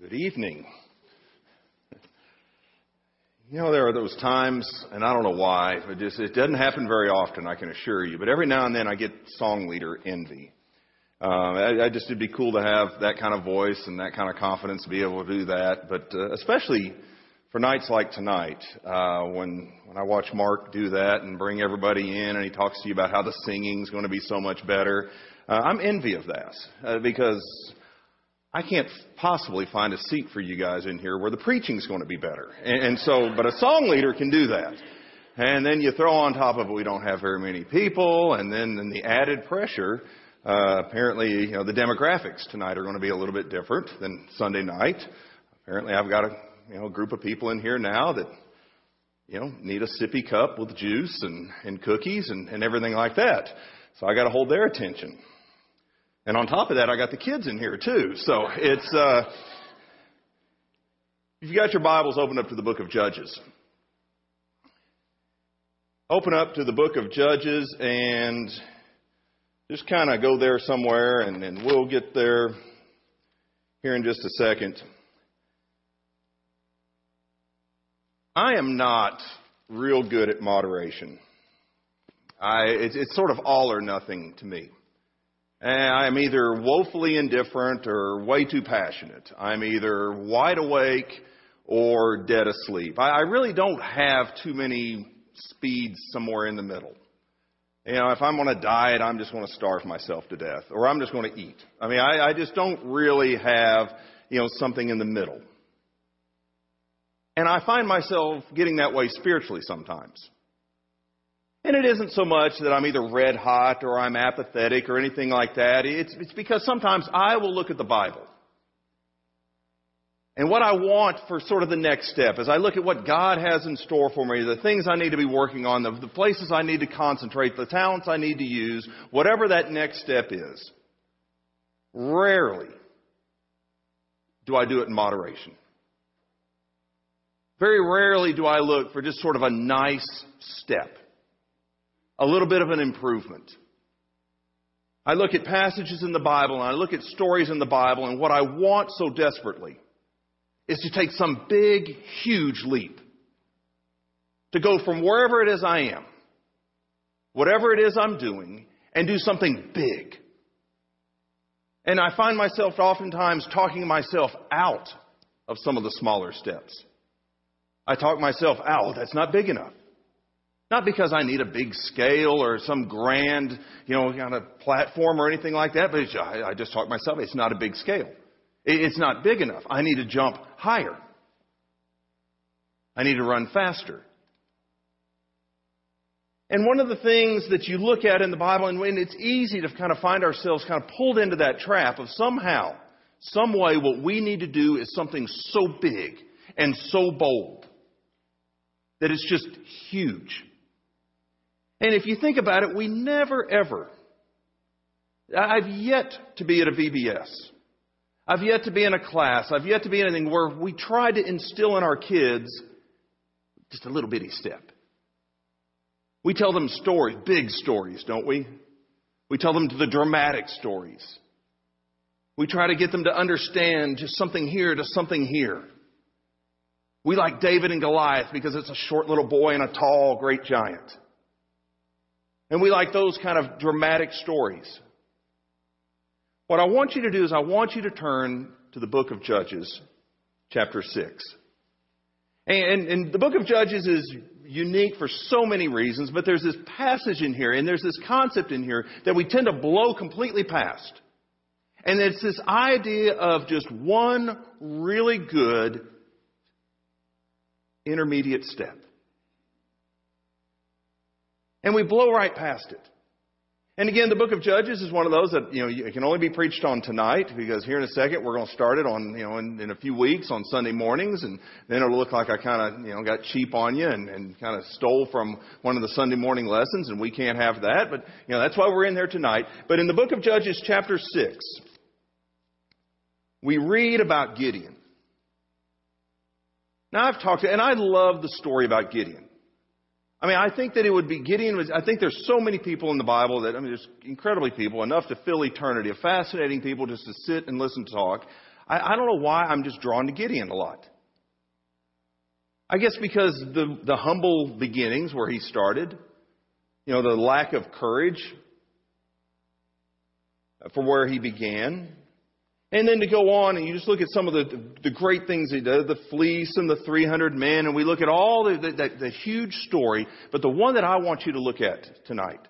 Good evening. You know, there are those times, and I don't know why, it just, it doesn't happen very often, I can assure you, but every now and then I get song leader envy. Uh, I, I just, it'd be cool to have that kind of voice and that kind of confidence to be able to do that, but uh, especially for nights like tonight, uh, when, when I watch Mark do that and bring everybody in and he talks to you about how the singing's going to be so much better, uh, I'm envy of that, uh, because I can't possibly find a seat for you guys in here where the preaching's going to be better. And, and so, but a song leader can do that. And then you throw on top of it, we don't have very many people, and then, then the added pressure. Uh, apparently, you know, the demographics tonight are going to be a little bit different than Sunday night. Apparently, I've got a you know group of people in here now that you know need a sippy cup with juice and, and cookies and, and everything like that. So I got to hold their attention. And on top of that, I got the kids in here too. So it's, uh, if you got your Bibles, open up to the book of Judges. Open up to the book of Judges and just kind of go there somewhere and, and we'll get there here in just a second. I am not real good at moderation. I, it's, it's sort of all or nothing to me. I'm either woefully indifferent or way too passionate. I'm either wide awake or dead asleep. I really don't have too many speeds somewhere in the middle. You know, if I'm on a diet, I'm just going to starve myself to death, or I'm just going to eat. I mean, I, I just don't really have, you know, something in the middle. And I find myself getting that way spiritually sometimes. And it isn't so much that I'm either red hot or I'm apathetic or anything like that. It's, it's because sometimes I will look at the Bible. And what I want for sort of the next step as I look at what God has in store for me, the things I need to be working on, the, the places I need to concentrate, the talents I need to use, whatever that next step is, rarely do I do it in moderation. Very rarely do I look for just sort of a nice step a little bit of an improvement. I look at passages in the Bible and I look at stories in the Bible and what I want so desperately is to take some big, huge leap. To go from wherever it is I am, whatever it is I'm doing, and do something big. And I find myself oftentimes talking myself out of some of the smaller steps. I talk myself out, oh, that's not big enough. Not because I need a big scale or some grand, you know, kind of platform or anything like that, but I just talk to myself, it's not a big scale. It's not big enough. I need to jump higher. I need to run faster. And one of the things that you look at in the Bible, and it's easy to kind of find ourselves kind of pulled into that trap of somehow, some way, what we need to do is something so big and so bold that it's just huge. And if you think about it, we never ever, I've yet to be at a VBS. I've yet to be in a class. I've yet to be in anything where we try to instill in our kids just a little bitty step. We tell them stories, big stories, don't we? We tell them the dramatic stories. We try to get them to understand just something here to something here. We like David and Goliath because it's a short little boy and a tall, great giant. And we like those kind of dramatic stories. What I want you to do is I want you to turn to the book of Judges, chapter 6. And, and, the book of Judges is unique for so many reasons, but there's this passage in here and there's this concept in here that we tend to blow completely past. And it's this idea of just one really good intermediate step. And we blow right past it. And again, the book of Judges is one of those that, you know, it can only be preached on tonight because here in a second we're going to start it on, you know, in, in a few weeks on Sunday mornings and then it'll look like I kind of, you know, got cheap on you and, and kind of stole from one of the Sunday morning lessons and we can't have that. But, you know, that's why we're in there tonight. But in the book of Judges chapter 6, we read about Gideon. Now I've talked to, and I love the story about Gideon. I mean, I think that it would be Gideon was, I think there's so many people in the Bible that, I mean, there's incredibly people, enough to fill eternity, fascinating people just to sit and listen to talk. I, I don't know why I'm just drawn to Gideon a lot. I guess because the, the humble beginnings where he started, you know, the lack of courage for where he began, and then to go on and you just look at some of the, the great things he did, the fleece and the 300 men, and we look at all the, the, huge story. But the one that I want you to look at tonight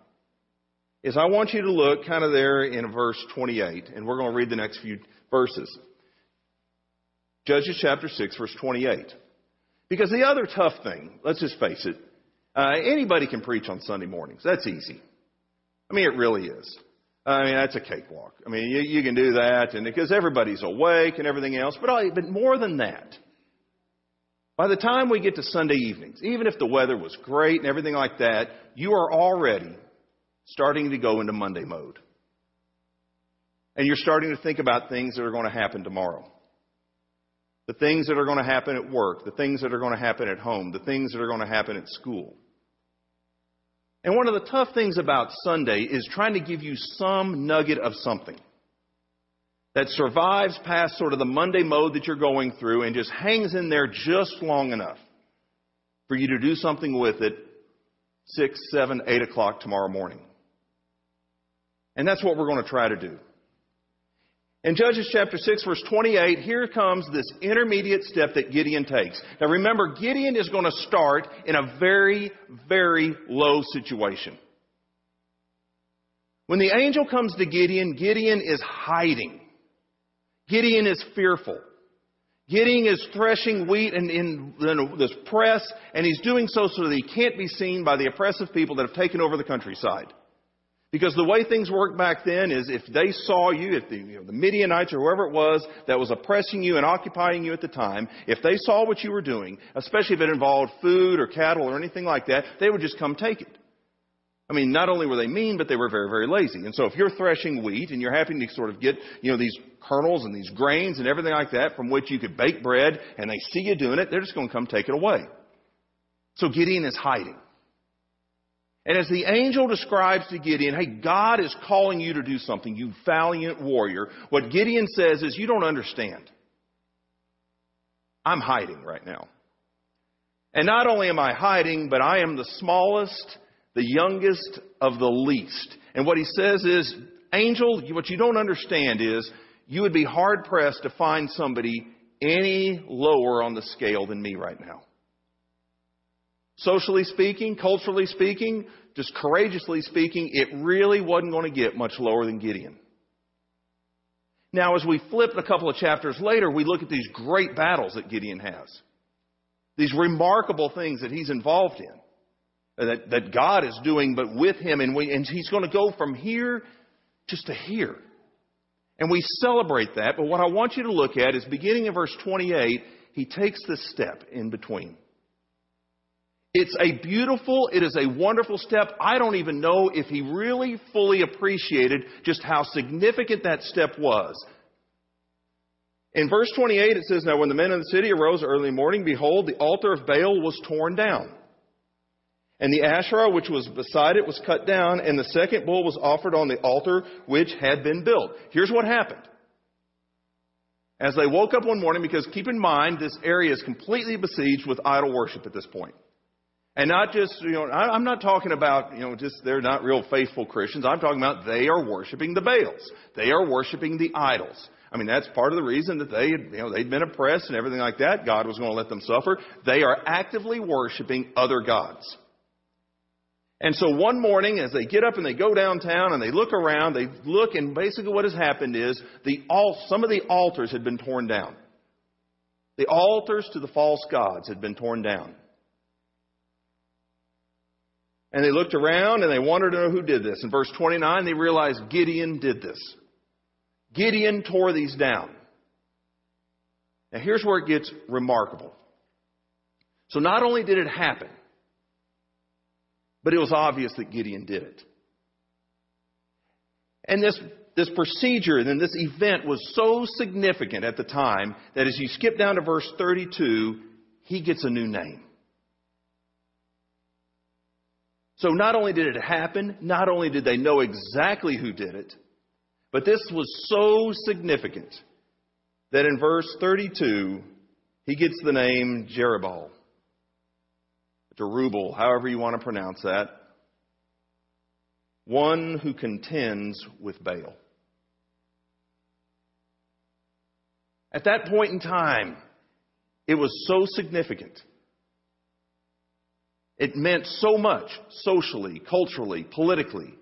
is I want you to look kind of there in verse 28, and we're going to read the next few verses. Judges chapter 6, verse 28. Because the other tough thing, let's just face it, uh, anybody can preach on Sunday mornings. That's easy. I mean, it really is. I mean, that's a cakewalk. I mean, you, you can do that, and because everybody's awake and everything else. But, I, but more than that, by the time we get to Sunday evenings, even if the weather was great and everything like that, you are already starting to go into Monday mode. And you're starting to think about things that are going to happen tomorrow. The things that are going to happen at work, the things that are going to happen at home, the things that are going to happen at school. And one of the tough things about Sunday is trying to give you some nugget of something that survives past sort of the Monday mode that you're going through and just hangs in there just long enough for you to do something with it six, seven, eight o'clock tomorrow morning. And that's what we're going to try to do. In Judges chapter 6 verse 28, here comes this intermediate step that Gideon takes. Now remember, Gideon is going to start in a very, very low situation. When the angel comes to Gideon, Gideon is hiding. Gideon is fearful. Gideon is threshing wheat in, in, in this press, and he's doing so so that he can't be seen by the oppressive people that have taken over the countryside. Because the way things worked back then is if they saw you, if the, you know, the Midianites or whoever it was that was oppressing you and occupying you at the time, if they saw what you were doing, especially if it involved food or cattle or anything like that, they would just come take it. I mean, not only were they mean, but they were very, very lazy. And so if you're threshing wheat and you're having to sort of get, you know, these kernels and these grains and everything like that from which you could bake bread and they see you doing it, they're just going to come take it away. So Gideon is hiding. And as the angel describes to Gideon, hey, God is calling you to do something, you valiant warrior, what Gideon says is, you don't understand. I'm hiding right now. And not only am I hiding, but I am the smallest, the youngest of the least. And what he says is, angel, what you don't understand is, you would be hard pressed to find somebody any lower on the scale than me right now. Socially speaking, culturally speaking, just courageously speaking, it really wasn't going to get much lower than Gideon. Now, as we flip a couple of chapters later, we look at these great battles that Gideon has. These remarkable things that he's involved in, that, that God is doing, but with him, and, we, and he's going to go from here just to here. And we celebrate that, but what I want you to look at is beginning in verse 28, he takes this step in between. It's a beautiful, it is a wonderful step. I don't even know if he really fully appreciated just how significant that step was. In verse 28 it says, Now when the men of the city arose early morning, behold, the altar of Baal was torn down. And the Asherah which was beside it was cut down, and the second bull was offered on the altar which had been built. Here's what happened. As they woke up one morning, because keep in mind, this area is completely besieged with idol worship at this point. And not just, you know, I'm not talking about, you know, just they're not real faithful Christians. I'm talking about they are worshiping the Baals. They are worshiping the idols. I mean, that's part of the reason that they, had, you know, they'd been oppressed and everything like that. God was going to let them suffer. They are actively worshiping other gods. And so one morning, as they get up and they go downtown and they look around, they look and basically what has happened is the all, some of the altars had been torn down. The altars to the false gods had been torn down. And they looked around and they wanted to know who did this. In verse 29, they realized Gideon did this. Gideon tore these down. Now here's where it gets remarkable. So not only did it happen, but it was obvious that Gideon did it. And this, this procedure and this event was so significant at the time that as you skip down to verse 32, he gets a new name. So not only did it happen, not only did they know exactly who did it, but this was so significant that in verse 32, he gets the name Jerubbaal. Jerubal, however you want to pronounce that. One who contends with Baal. At that point in time, it was so significant. It meant so much socially, culturally, politically,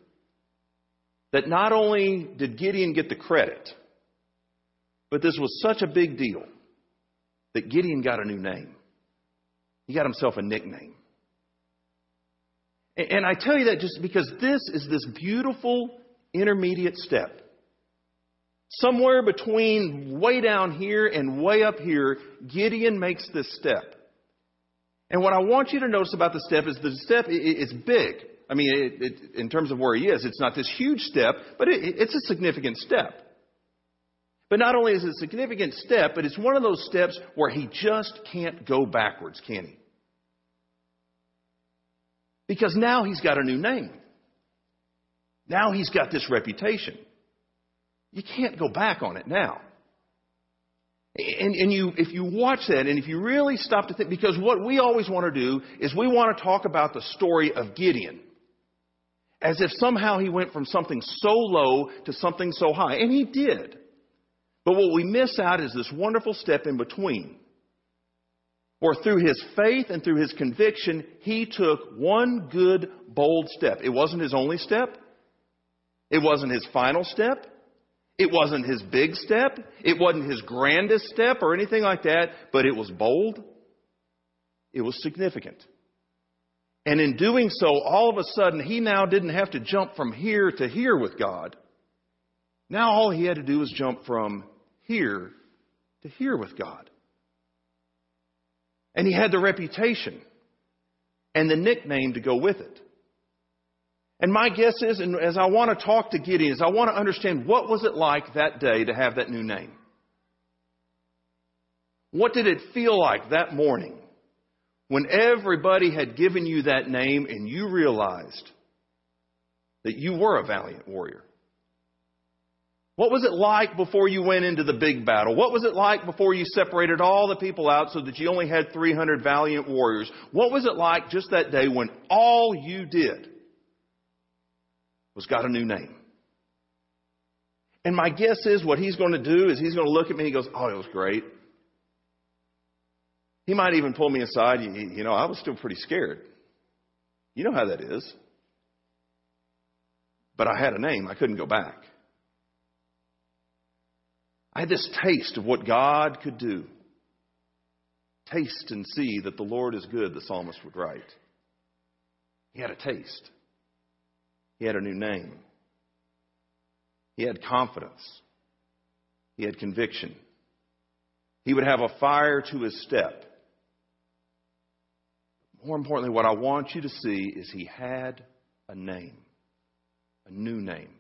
that not only did Gideon get the credit, but this was such a big deal that Gideon got a new name. He got himself a nickname. And I tell you that just because this is this beautiful intermediate step. Somewhere between way down here and way up here, Gideon makes this step. And what I want you to notice about the step is the step is big. I mean, it, it, in terms of where he is, it's not this huge step, but it, it's a significant step. But not only is it a significant step, but it's one of those steps where he just can't go backwards, can he? Because now he's got a new name. Now he's got this reputation. You can't go back on it now. And, and you, if you watch that and if you really stop to think, because what we always want to do is we want to talk about the story of Gideon as if somehow he went from something so low to something so high. And he did. But what we miss out is this wonderful step in between. Or through his faith and through his conviction, he took one good, bold step. It wasn't his only step. It wasn't his final step. It wasn't his big step. It wasn't his grandest step or anything like that, but it was bold. It was significant. And in doing so, all of a sudden, he now didn't have to jump from here to here with God. Now all he had to do was jump from here to here with God. And he had the reputation and the nickname to go with it. And my guess is, and as I want to talk to Gideon, is I want to understand what was it like that day to have that new name? What did it feel like that morning when everybody had given you that name and you realized that you were a valiant warrior? What was it like before you went into the big battle? What was it like before you separated all the people out so that you only had 300 valiant warriors? What was it like just that day when all you did was got a new name? And my guess is what he's going to do is he's going to look at me and he goes, Oh, it was great. He might even pull me aside. You know, I was still pretty scared. You know how that is. But I had a name. I couldn't go back. I had this taste of what God could do. Taste and see that the Lord is good, the psalmist would write. He had a taste. He had a new name. He had confidence. He had conviction. He would have a fire to his step. More importantly, what I want you to see is he had a name, a new name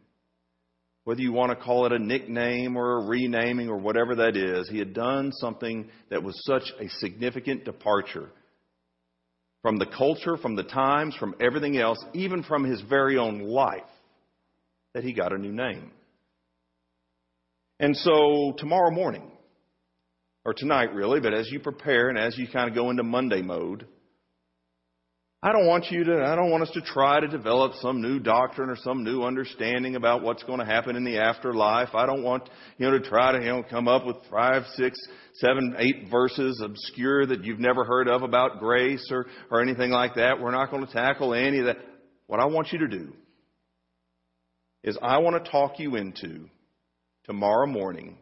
whether you want to call it a nickname or a renaming or whatever that is, he had done something that was such a significant departure from the culture, from the times, from everything else, even from his very own life, that he got a new name. And so tomorrow morning, or tonight really, but as you prepare and as you kind of go into Monday mode, I don't want you to, I don't want us to try to develop some new doctrine or some new understanding about what's going to happen in the afterlife. I don't want, you know, to try to, you know, come up with five, six, seven, eight verses obscure that you've never heard of about grace or, or anything like that. We're not going to tackle any of that. What I want you to do is I want to talk you into tomorrow morning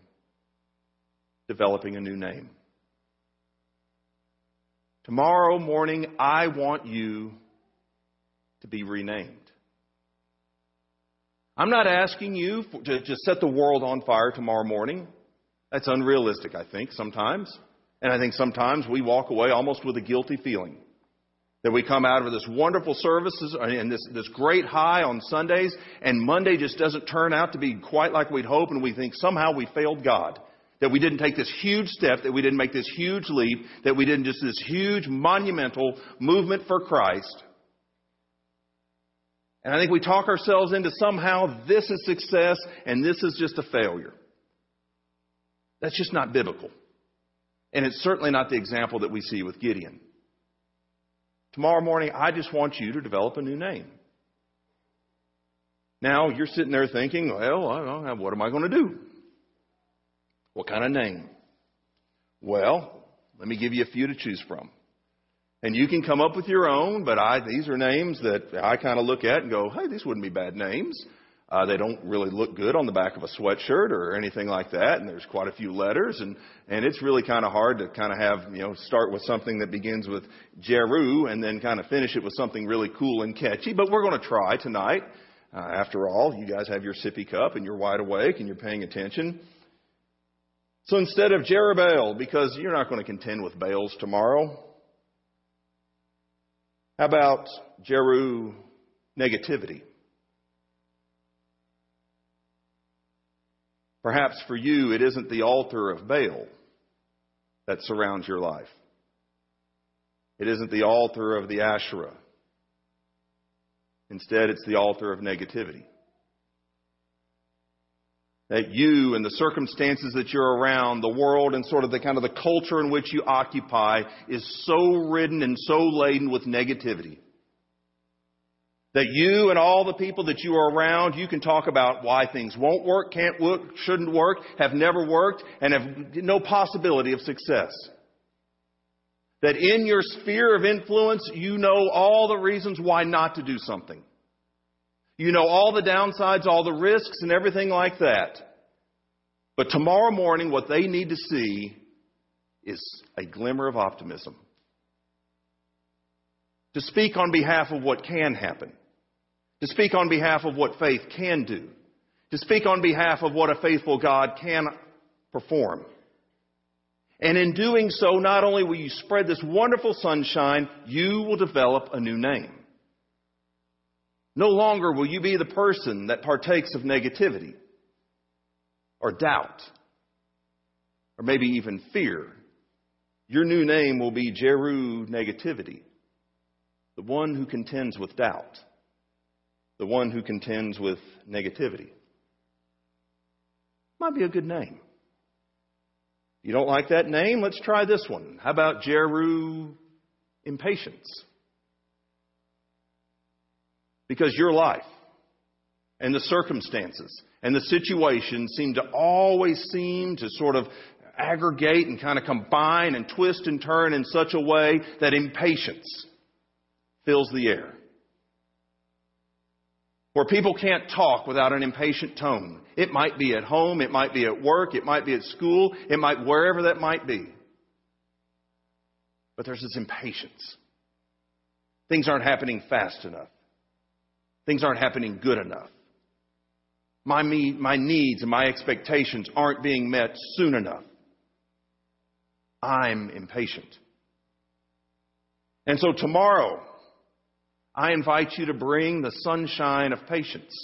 developing a new name. Tomorrow morning, I want you to be renamed. I'm not asking you for, to, to set the world on fire tomorrow morning. That's unrealistic, I think, sometimes. And I think sometimes we walk away almost with a guilty feeling. That we come out of this wonderful services and this, this great high on Sundays, and Monday just doesn't turn out to be quite like we'd hope, and we think somehow we failed God. That we didn't take this huge step, that we didn't make this huge leap, that we didn't just this huge monumental movement for Christ. And I think we talk ourselves into somehow this is success and this is just a failure. That's just not biblical. And it's certainly not the example that we see with Gideon. Tomorrow morning, I just want you to develop a new name. Now, you're sitting there thinking, well, what am I going to do? What kind of name? Well, let me give you a few to choose from. And you can come up with your own, but I, these are names that I kind of look at and go, hey, these wouldn't be bad names. Uh, they don't really look good on the back of a sweatshirt or anything like that, and there's quite a few letters, and and it's really kind of hard to kind of have you know start with something that begins with Jeru and then kind of finish it with something really cool and catchy. But we're going to try tonight. Uh, after all, you guys have your sippy cup and you're wide awake and you're paying attention. So instead of Jerubbaal, because you're not going to contend with Baals tomorrow, how about Jeru negativity? Perhaps for you, it isn't the altar of Baal that surrounds your life. It isn't the altar of the Asherah. Instead, it's the altar of negativity. That you and the circumstances that you're around, the world and sort of the kind of the culture in which you occupy is so ridden and so laden with negativity that you and all the people that you are around, you can talk about why things won't work, can't work, shouldn't work, have never worked, and have no possibility of success. That in your sphere of influence, you know all the reasons why not to do something. You know all the downsides, all the risks, and everything like that. But tomorrow morning, what they need to see is a glimmer of optimism. To speak on behalf of what can happen to speak on behalf of what faith can do, to speak on behalf of what a faithful God can perform. And in doing so, not only will you spread this wonderful sunshine, you will develop a new name. No longer will you be the person that partakes of negativity or doubt or maybe even fear. Your new name will be Jeru Negativity, the one who contends with doubt the one who contends with negativity. Might be a good name. You don't like that name? Let's try this one. How about Jeru Impatience? Because your life and the circumstances and the situation seem to always seem to sort of aggregate and kind of combine and twist and turn in such a way that impatience fills the air where people can't talk without an impatient tone. It might be at home, it might be at work, it might be at school, it might wherever that might be. But there's this impatience. Things aren't happening fast enough. Things aren't happening good enough. My, me, my needs and my expectations aren't being met soon enough. I'm impatient. And so tomorrow, I invite you to bring the sunshine of patience,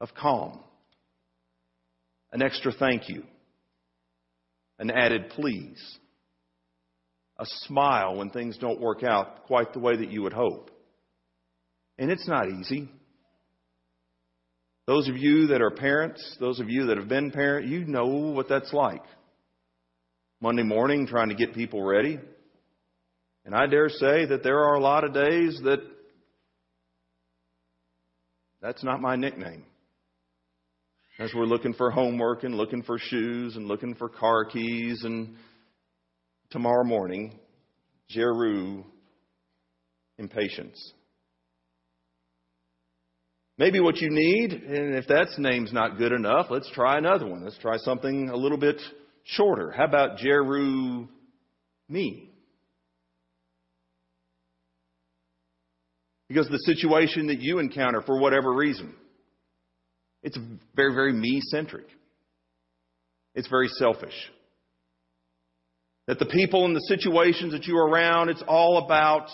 of calm, an extra thank you, an added please, a smile when things don't work out quite the way that you would hope. And it's not easy. Those of you that are parents, those of you that have been parents, you know what that's like. Monday morning trying to get people ready, and I dare say that there are a lot of days that that's not my nickname. As we're looking for homework and looking for shoes and looking for car keys and tomorrow morning, Jeru impatience. Maybe what you need, and if that name's not good enough, let's try another one. Let's try something a little bit shorter. How about Jeru me? Because the situation that you encounter, for whatever reason, it's very, very me centric. It's very selfish. That the people and the situations that you are around, it's all about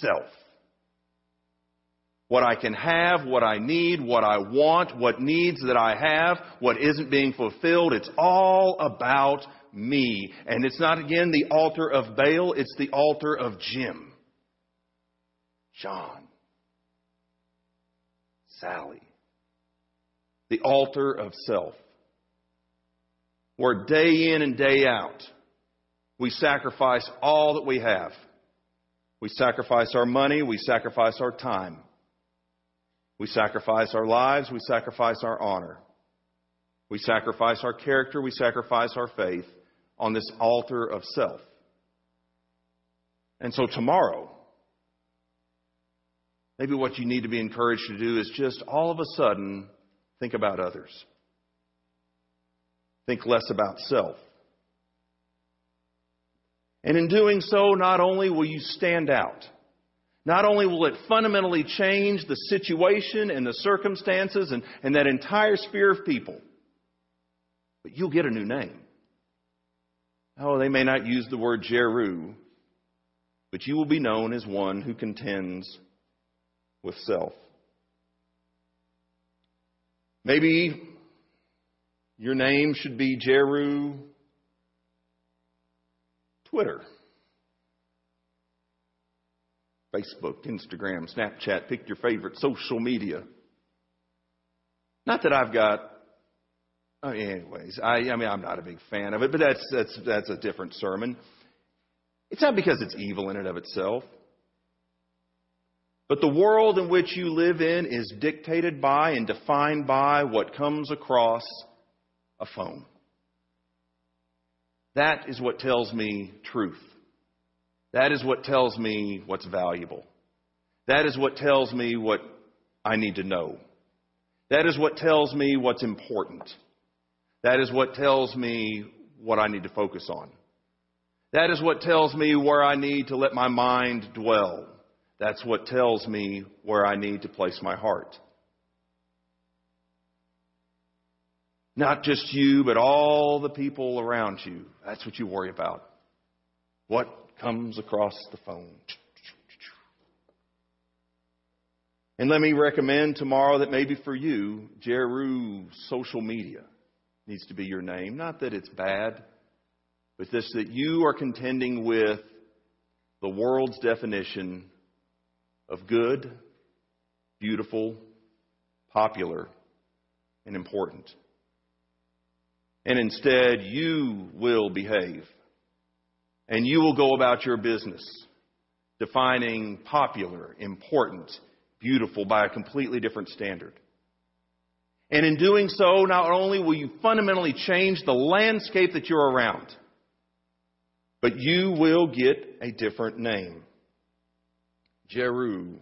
self. What I can have, what I need, what I want, what needs that I have, what isn't being fulfilled, it's all about me. And it's not again the altar of Baal, it's the altar of Jim. John, Sally, the altar of self. where day in and day out, we sacrifice all that we have. We sacrifice our money, we sacrifice our time. We sacrifice our lives, we sacrifice our honor. We sacrifice our character, we sacrifice our faith on this altar of self. And so tomorrow, maybe what you need to be encouraged to do is just all of a sudden think about others. Think less about self. And in doing so, not only will you stand out, not only will it fundamentally change the situation and the circumstances and, and that entire sphere of people, but you'll get a new name. Oh, they may not use the word Jeru, but you will be known as one who contends with self. Maybe your name should be Jeru Twitter. Facebook, Instagram, Snapchat, pick your favorite social media. Not that I've got Oh, anyways, I, I mean, I'm not a big fan of it, but that's, that's, that's a different sermon. It's not because it's evil in and of itself. But the world in which you live in is dictated by and defined by what comes across a phone. That is what tells me truth. That is what tells me what's valuable. That is what tells me what I need to know. That is what tells me what's important. That is what tells me what I need to focus on. That is what tells me where I need to let my mind dwell. That's what tells me where I need to place my heart. Not just you, but all the people around you. That's what you worry about. What comes across the phone? And let me recommend tomorrow that maybe for you, Jeru social media needs to be your name. Not that it's bad, but this that you are contending with the world's definition of good, beautiful, popular, and important. And instead, you will behave. And you will go about your business, defining popular, important, beautiful by a completely different standard. And in doing so, not only will you fundamentally change the landscape that you're around, but you will get a different name. Jeru,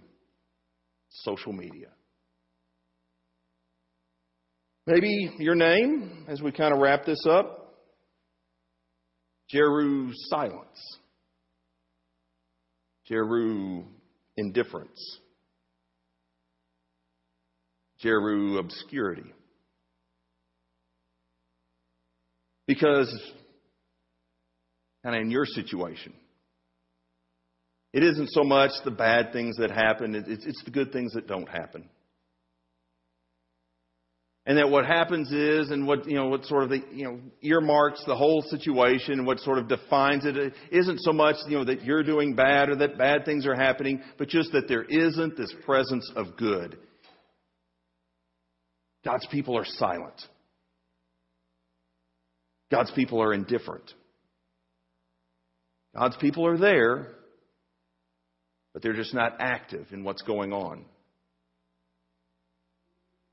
social media. Maybe your name, as we kind of wrap this up, Jeru silence. Jeru indifference. Jeru obscurity. Because, kind of in your situation, it isn't so much the bad things that happen, it's, it's the good things that don't happen. And that what happens is, and what, you know, what sort of the, you know, earmarks the whole situation, and what sort of defines it, isn't so much, you know, that you're doing bad or that bad things are happening, but just that there isn't this presence of good God's people are silent. God's people are indifferent. God's people are there, but they're just not active in what's going on.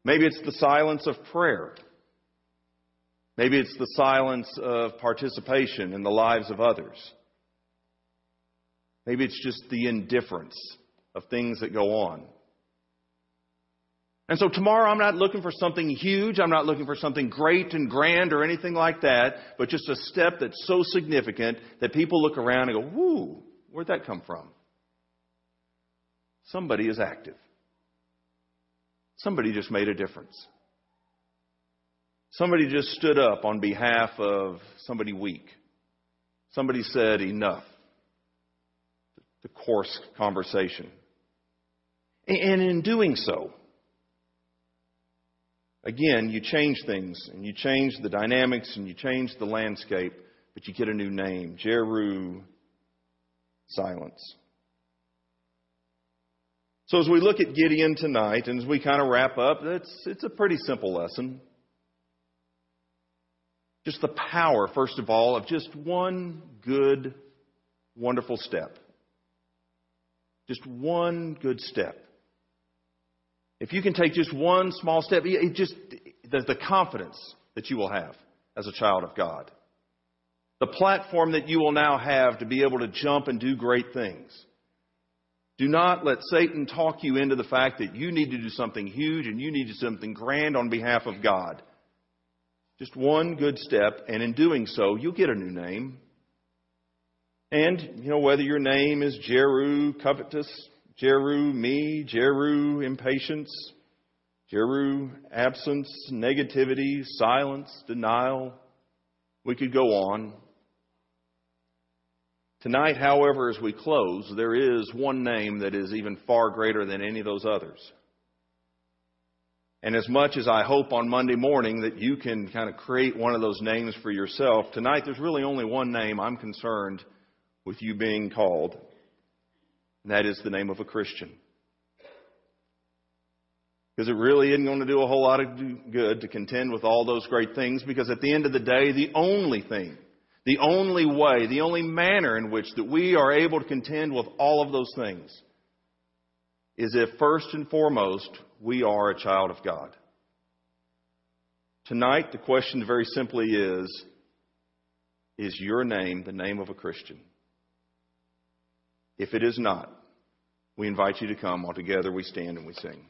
Maybe it's the silence of prayer. Maybe it's the silence of participation in the lives of others. Maybe it's just the indifference of things that go on. And so tomorrow I'm not looking for something huge. I'm not looking for something great and grand or anything like that, but just a step that's so significant that people look around and go, whoo, where'd that come from? Somebody is active. Somebody just made a difference. Somebody just stood up on behalf of somebody weak. Somebody said enough. The coarse conversation. And in doing so, Again, you change things and you change the dynamics and you change the landscape, but you get a new name. Jeru, silence. So as we look at Gideon tonight and as we kind of wrap up, it's, it's a pretty simple lesson. just the power, first of all, of just one good, wonderful step. Just one good step. If you can take just one small step, it just the, the confidence that you will have as a child of God. The platform that you will now have to be able to jump and do great things. Do not let Satan talk you into the fact that you need to do something huge and you need to do something grand on behalf of God. Just one good step, and in doing so, you'll get a new name. And, you know, whether your name is Jeru, covetous, Jeru, me, Jeru, impatience, Jeru, absence, negativity, silence, denial, we could go on. Tonight, however, as we close, there is one name that is even far greater than any of those others. And as much as I hope on Monday morning that you can kind of create one of those names for yourself, tonight there's really only one name I'm concerned with you being called, and that is the name of a Christian. Because it really isn't going to do a whole lot of good to contend with all those great things, because at the end of the day, the only thing, the only way, the only manner in which that we are able to contend with all of those things is if first and foremost we are a child of God. Tonight, the question very simply is Is your name the name of a Christian? If it is not, we invite you to come. All together we stand and we sing.